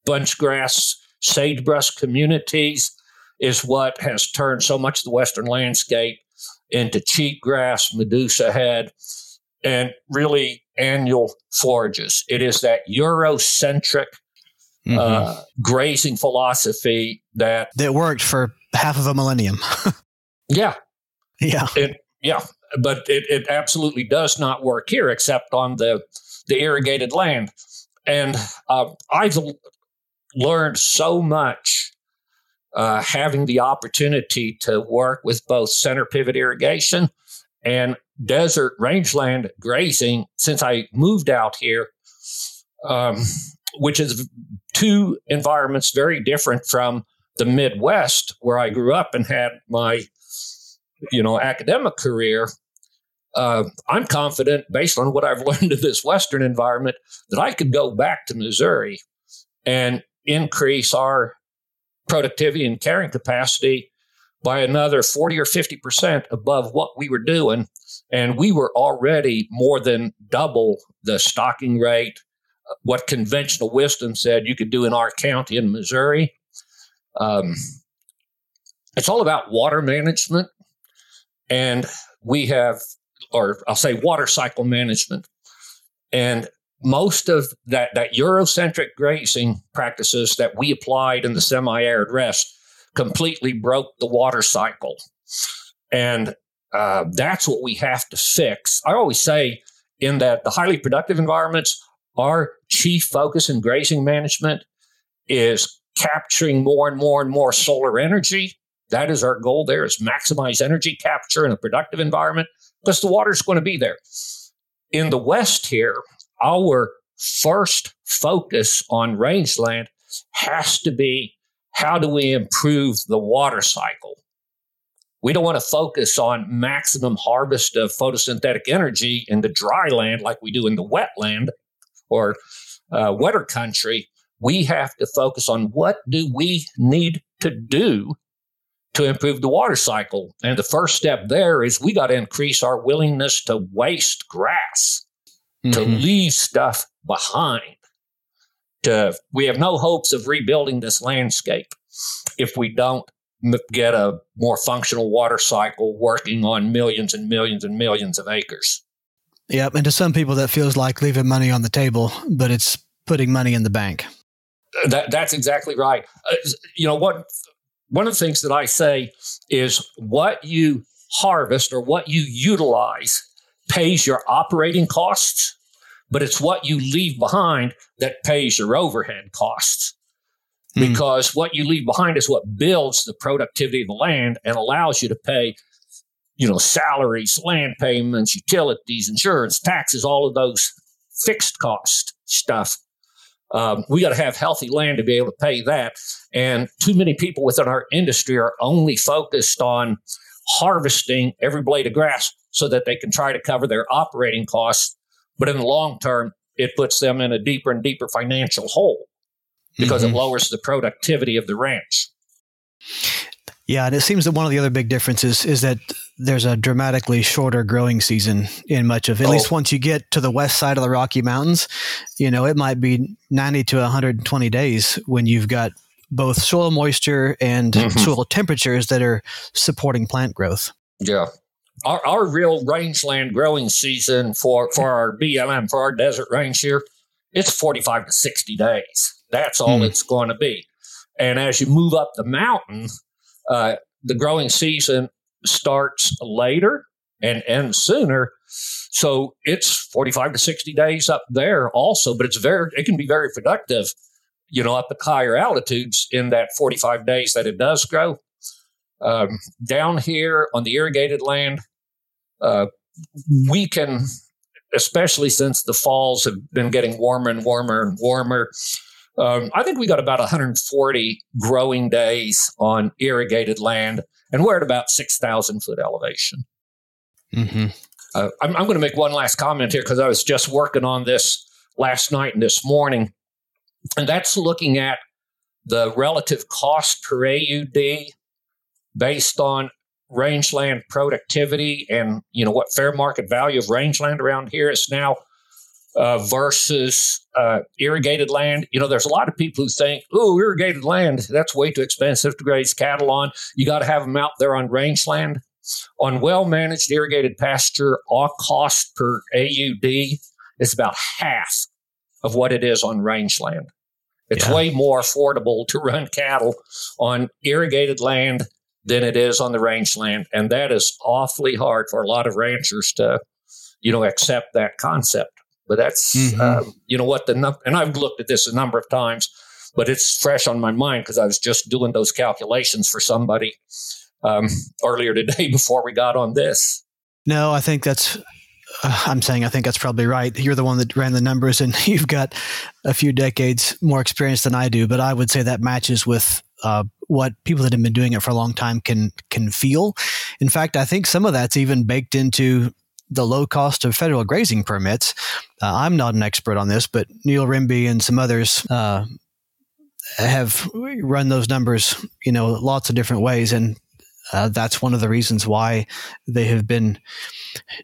bunch grass sagebrush communities, is what has turned so much of the Western landscape into cheatgrass, medusa head, and really annual forages. It is that Eurocentric mm-hmm. uh, grazing philosophy that that worked for half of a millennium. yeah, Yeah. It, yeah. But it, it absolutely does not work here except on the, the irrigated land. And uh, I've learned so much uh, having the opportunity to work with both center pivot irrigation and desert rangeland grazing since I moved out here, um, which is two environments very different from the Midwest where I grew up and had my, you know, academic career. Uh, I'm confident, based on what I've learned in this Western environment, that I could go back to Missouri and increase our productivity and carrying capacity by another 40 or 50% above what we were doing. And we were already more than double the stocking rate, what conventional wisdom said you could do in our county in Missouri. Um, it's all about water management. And we have, or I'll say water cycle management. And most of that, that Eurocentric grazing practices that we applied in the semi arid rest completely broke the water cycle. And uh, that's what we have to fix. I always say in that the highly productive environments, our chief focus in grazing management is capturing more and more and more solar energy. That is our goal there is maximize energy capture in a productive environment because the water is going to be there. In the West here, our first focus on rangeland has to be how do we improve the water cycle? We don't want to focus on maximum harvest of photosynthetic energy in the dry land like we do in the wetland or uh, wetter country. We have to focus on what do we need to do to improve the water cycle. And the first step there is we got to increase our willingness to waste grass mm-hmm. to leave stuff behind. To, we have no hopes of rebuilding this landscape if we don't get a more functional water cycle working on millions and millions and millions of acres. Yep. And to some people, that feels like leaving money on the table, but it's putting money in the bank. That, that's exactly right. Uh, you know, what one of the things that I say is what you harvest or what you utilize pays your operating costs, but it's what you leave behind that pays your overhead costs. Mm. Because what you leave behind is what builds the productivity of the land and allows you to pay, you know, salaries, land payments, utilities, insurance, taxes, all of those fixed cost stuff. Um, we got to have healthy land to be able to pay that. And too many people within our industry are only focused on harvesting every blade of grass so that they can try to cover their operating costs. But in the long term, it puts them in a deeper and deeper financial hole because mm-hmm. it lowers the productivity of the ranch. Yeah, and it seems that one of the other big differences is that there's a dramatically shorter growing season in much of, at oh. least once you get to the west side of the Rocky Mountains, you know, it might be 90 to 120 days when you've got both soil moisture and mm-hmm. soil temperatures that are supporting plant growth. Yeah our, our real rangeland growing season for, for our BLM, for our desert range here, it's 45 to 60 days. That's all mm. it's going to be. And as you move up the mountain, uh, the growing season starts later and ends sooner. So it's 45 to 60 days up there also, but it's very, it can be very productive, you know, at higher altitudes in that 45 days that it does grow. Um, down here on the irrigated land, uh, we can, especially since the falls have been getting warmer and warmer and warmer. Um, I think we got about 140 growing days on irrigated land, and we're at about 6,000 foot elevation. Mm-hmm. Uh, I'm, I'm going to make one last comment here because I was just working on this last night and this morning, and that's looking at the relative cost per AUD based on rangeland productivity and you know what fair market value of rangeland around here is now uh, versus uh, irrigated land. You know, there's a lot of people who think, "Oh, irrigated land that's way too expensive to graze cattle on. You got to have them out there on rangeland." On well managed irrigated pasture, our cost per AUD is about half of what it is on rangeland. It's yeah. way more affordable to run cattle on irrigated land than it is on the rangeland. And that is awfully hard for a lot of ranchers to, you know, accept that concept. But that's, mm-hmm. uh, you know, what the, num- and I've looked at this a number of times, but it's fresh on my mind because I was just doing those calculations for somebody um, earlier today before we got on this. No, I think that's uh, I'm saying I think that's probably right. You're the one that ran the numbers, and you've got a few decades more experience than I do. But I would say that matches with uh, what people that have been doing it for a long time can can feel. In fact, I think some of that's even baked into the low cost of federal grazing permits. Uh, I'm not an expert on this, but Neil Rimbey and some others uh, have run those numbers, you know, lots of different ways, and uh, that's one of the reasons why they have been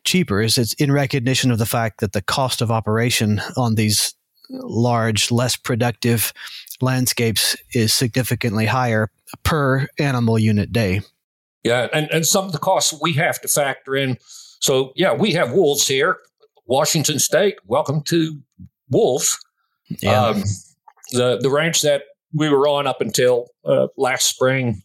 cheaper. Is it's in recognition of the fact that the cost of operation on these large, less productive landscapes is significantly higher per animal unit day. Yeah, and, and some of the costs we have to factor in. So, yeah, we have wolves here. Washington State, welcome to wolves. Yeah. Um, the, the ranch that we were on up until uh, last spring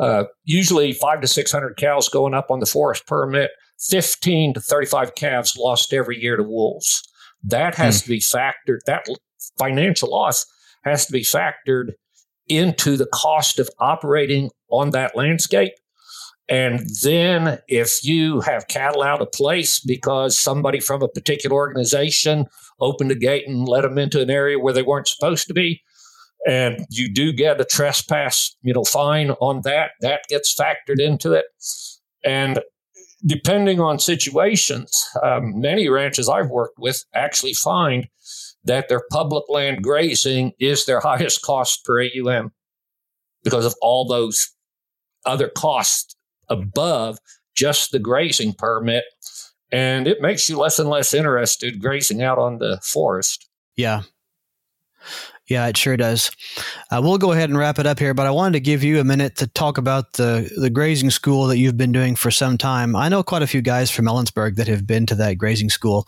uh, usually five to 600 cows going up on the forest permit, 15 to 35 calves lost every year to wolves. That has hmm. to be factored, that financial loss has to be factored into the cost of operating on that landscape. And then if you have cattle out of place because somebody from a particular organization opened a gate and let them into an area where they weren't supposed to be, and you do get a trespass, you know, fine on that. That gets factored into it, and depending on situations, um, many ranches I've worked with actually find that their public land grazing is their highest cost per AUM because of all those other costs above just the grazing permit. And it makes you less and less interested grazing out on the forest. Yeah. Yeah, it sure does. Uh, we'll go ahead and wrap it up here, but I wanted to give you a minute to talk about the, the grazing school that you've been doing for some time. I know quite a few guys from Ellensburg that have been to that grazing school,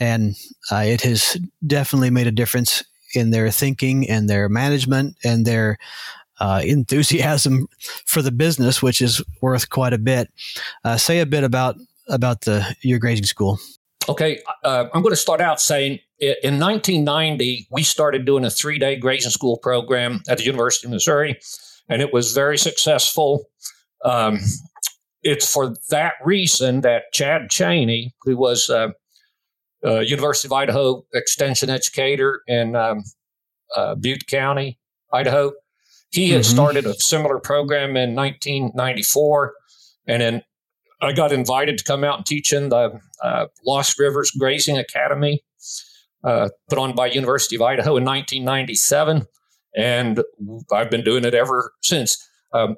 and uh, it has definitely made a difference in their thinking and their management and their uh, enthusiasm for the business, which is worth quite a bit. Uh, say a bit about about the your grazing school. Okay, uh, I'm going to start out saying in 1990, we started doing a three day grazing school program at the University of Missouri, and it was very successful. Um, it's for that reason that Chad Cheney, who was a uh, University of Idaho extension educator in um, uh, Butte County, Idaho, he had mm-hmm. started a similar program in 1994. And then I got invited to come out and teach in the uh, Lost Rivers Grazing Academy uh, put on by University of Idaho in 1997, and I've been doing it ever since. Um,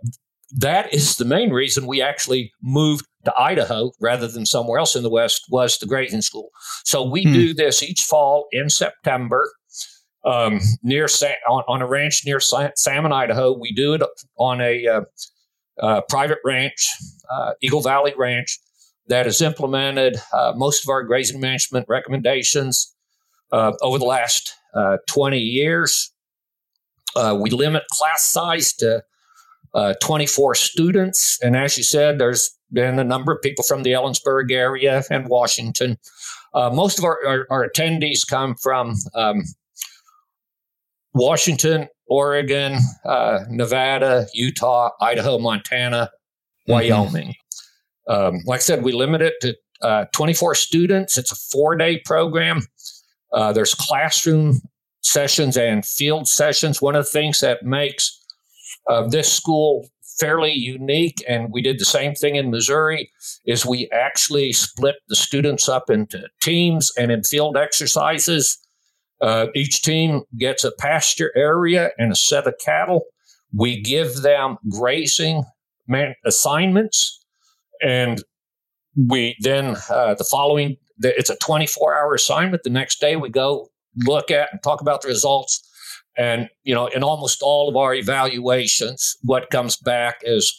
that is the main reason we actually moved to Idaho rather than somewhere else in the West was the grazing school. So we hmm. do this each fall in September um, near on, on, a ranch near Salmon, Idaho. We do it on a uh, uh, private ranch, uh, Eagle Valley Ranch, that has implemented uh, most of our grazing management recommendations uh, over the last uh, 20 years. We limit class size to uh, 24 students. And as you said, there's been a number of people from the Ellensburg area and Washington. Most of our, our, our, attendees come from um, Washington, Oregon, uh, Nevada, Utah, Idaho, Montana, mm-hmm. Wyoming. Um, like I said, we limit it to uh, 24 students. It's a four day program. Uh, there's classroom sessions and field sessions. One of the things that makes uh, this school fairly unique, and we did the same thing in Missouri, is we actually split the students up into teams and in field exercises. Uh, each team gets a pasture area and a set of cattle. We give them grazing man- assignments, and we then uh, the following it's a 24 hour assignment. The next day we go look at and talk about the results. And, you know, in almost all of our evaluations, what comes back is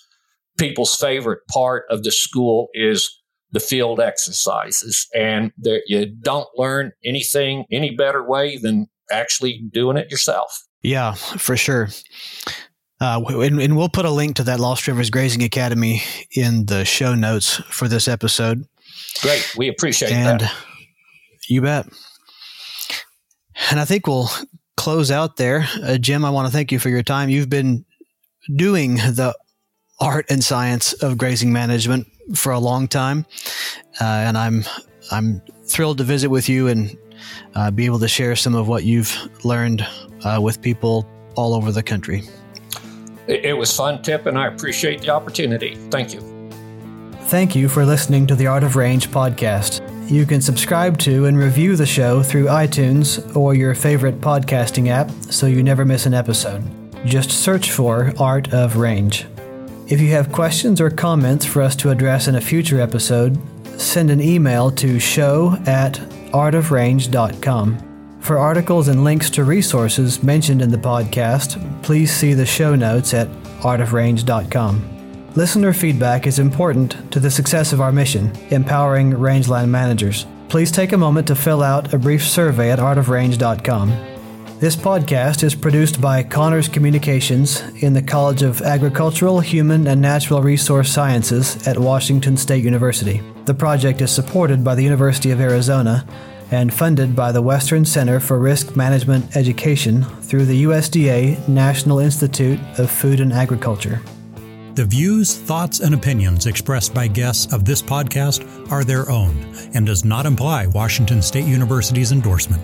people's favorite part of the school is the field exercises. And there, you don't learn anything any better way than actually doing it yourself. Yeah, for sure. Uh, and, and, we'll put a link to that Lost Rivers Grazing Academy in the show notes for this episode. Great. We appreciate and that. You bet. And I think we'll close out there. Uh, Jim, I want to thank you for your time. You've been doing the art and science of grazing management for a long time, uh, and I'm I'm thrilled to visit with you and uh, be able to share some of what you've learned uh, with people all over the country. It, it was fun, Tip, and I appreciate the opportunity. Thank you. Thank you for listening to the Art of Range podcast. You can subscribe to and review the show through iTunes or your favorite podcasting app so you never miss an episode. Just search for Art of Range. If you have questions or comments for us to address in a future episode, send an email to show at artofrange.com. For articles and links to resources mentioned in the podcast, please see the show notes at artofrange.com. Listener feedback is important to the success of our mission, empowering rangeland managers. Please take a moment to fill out a brief survey at artofrange.com. This podcast is produced by CAHNRS Communications in the College of Agricultural, Human, and Natural Resource Sciences at Washington State University. The project is supported by the University of Arizona and funded by the Western Center for Risk Management Education through the USDA National Institute of Food and Agriculture. The views, thoughts, and opinions expressed by guests of this podcast are their own and does not imply Washington State University's endorsement.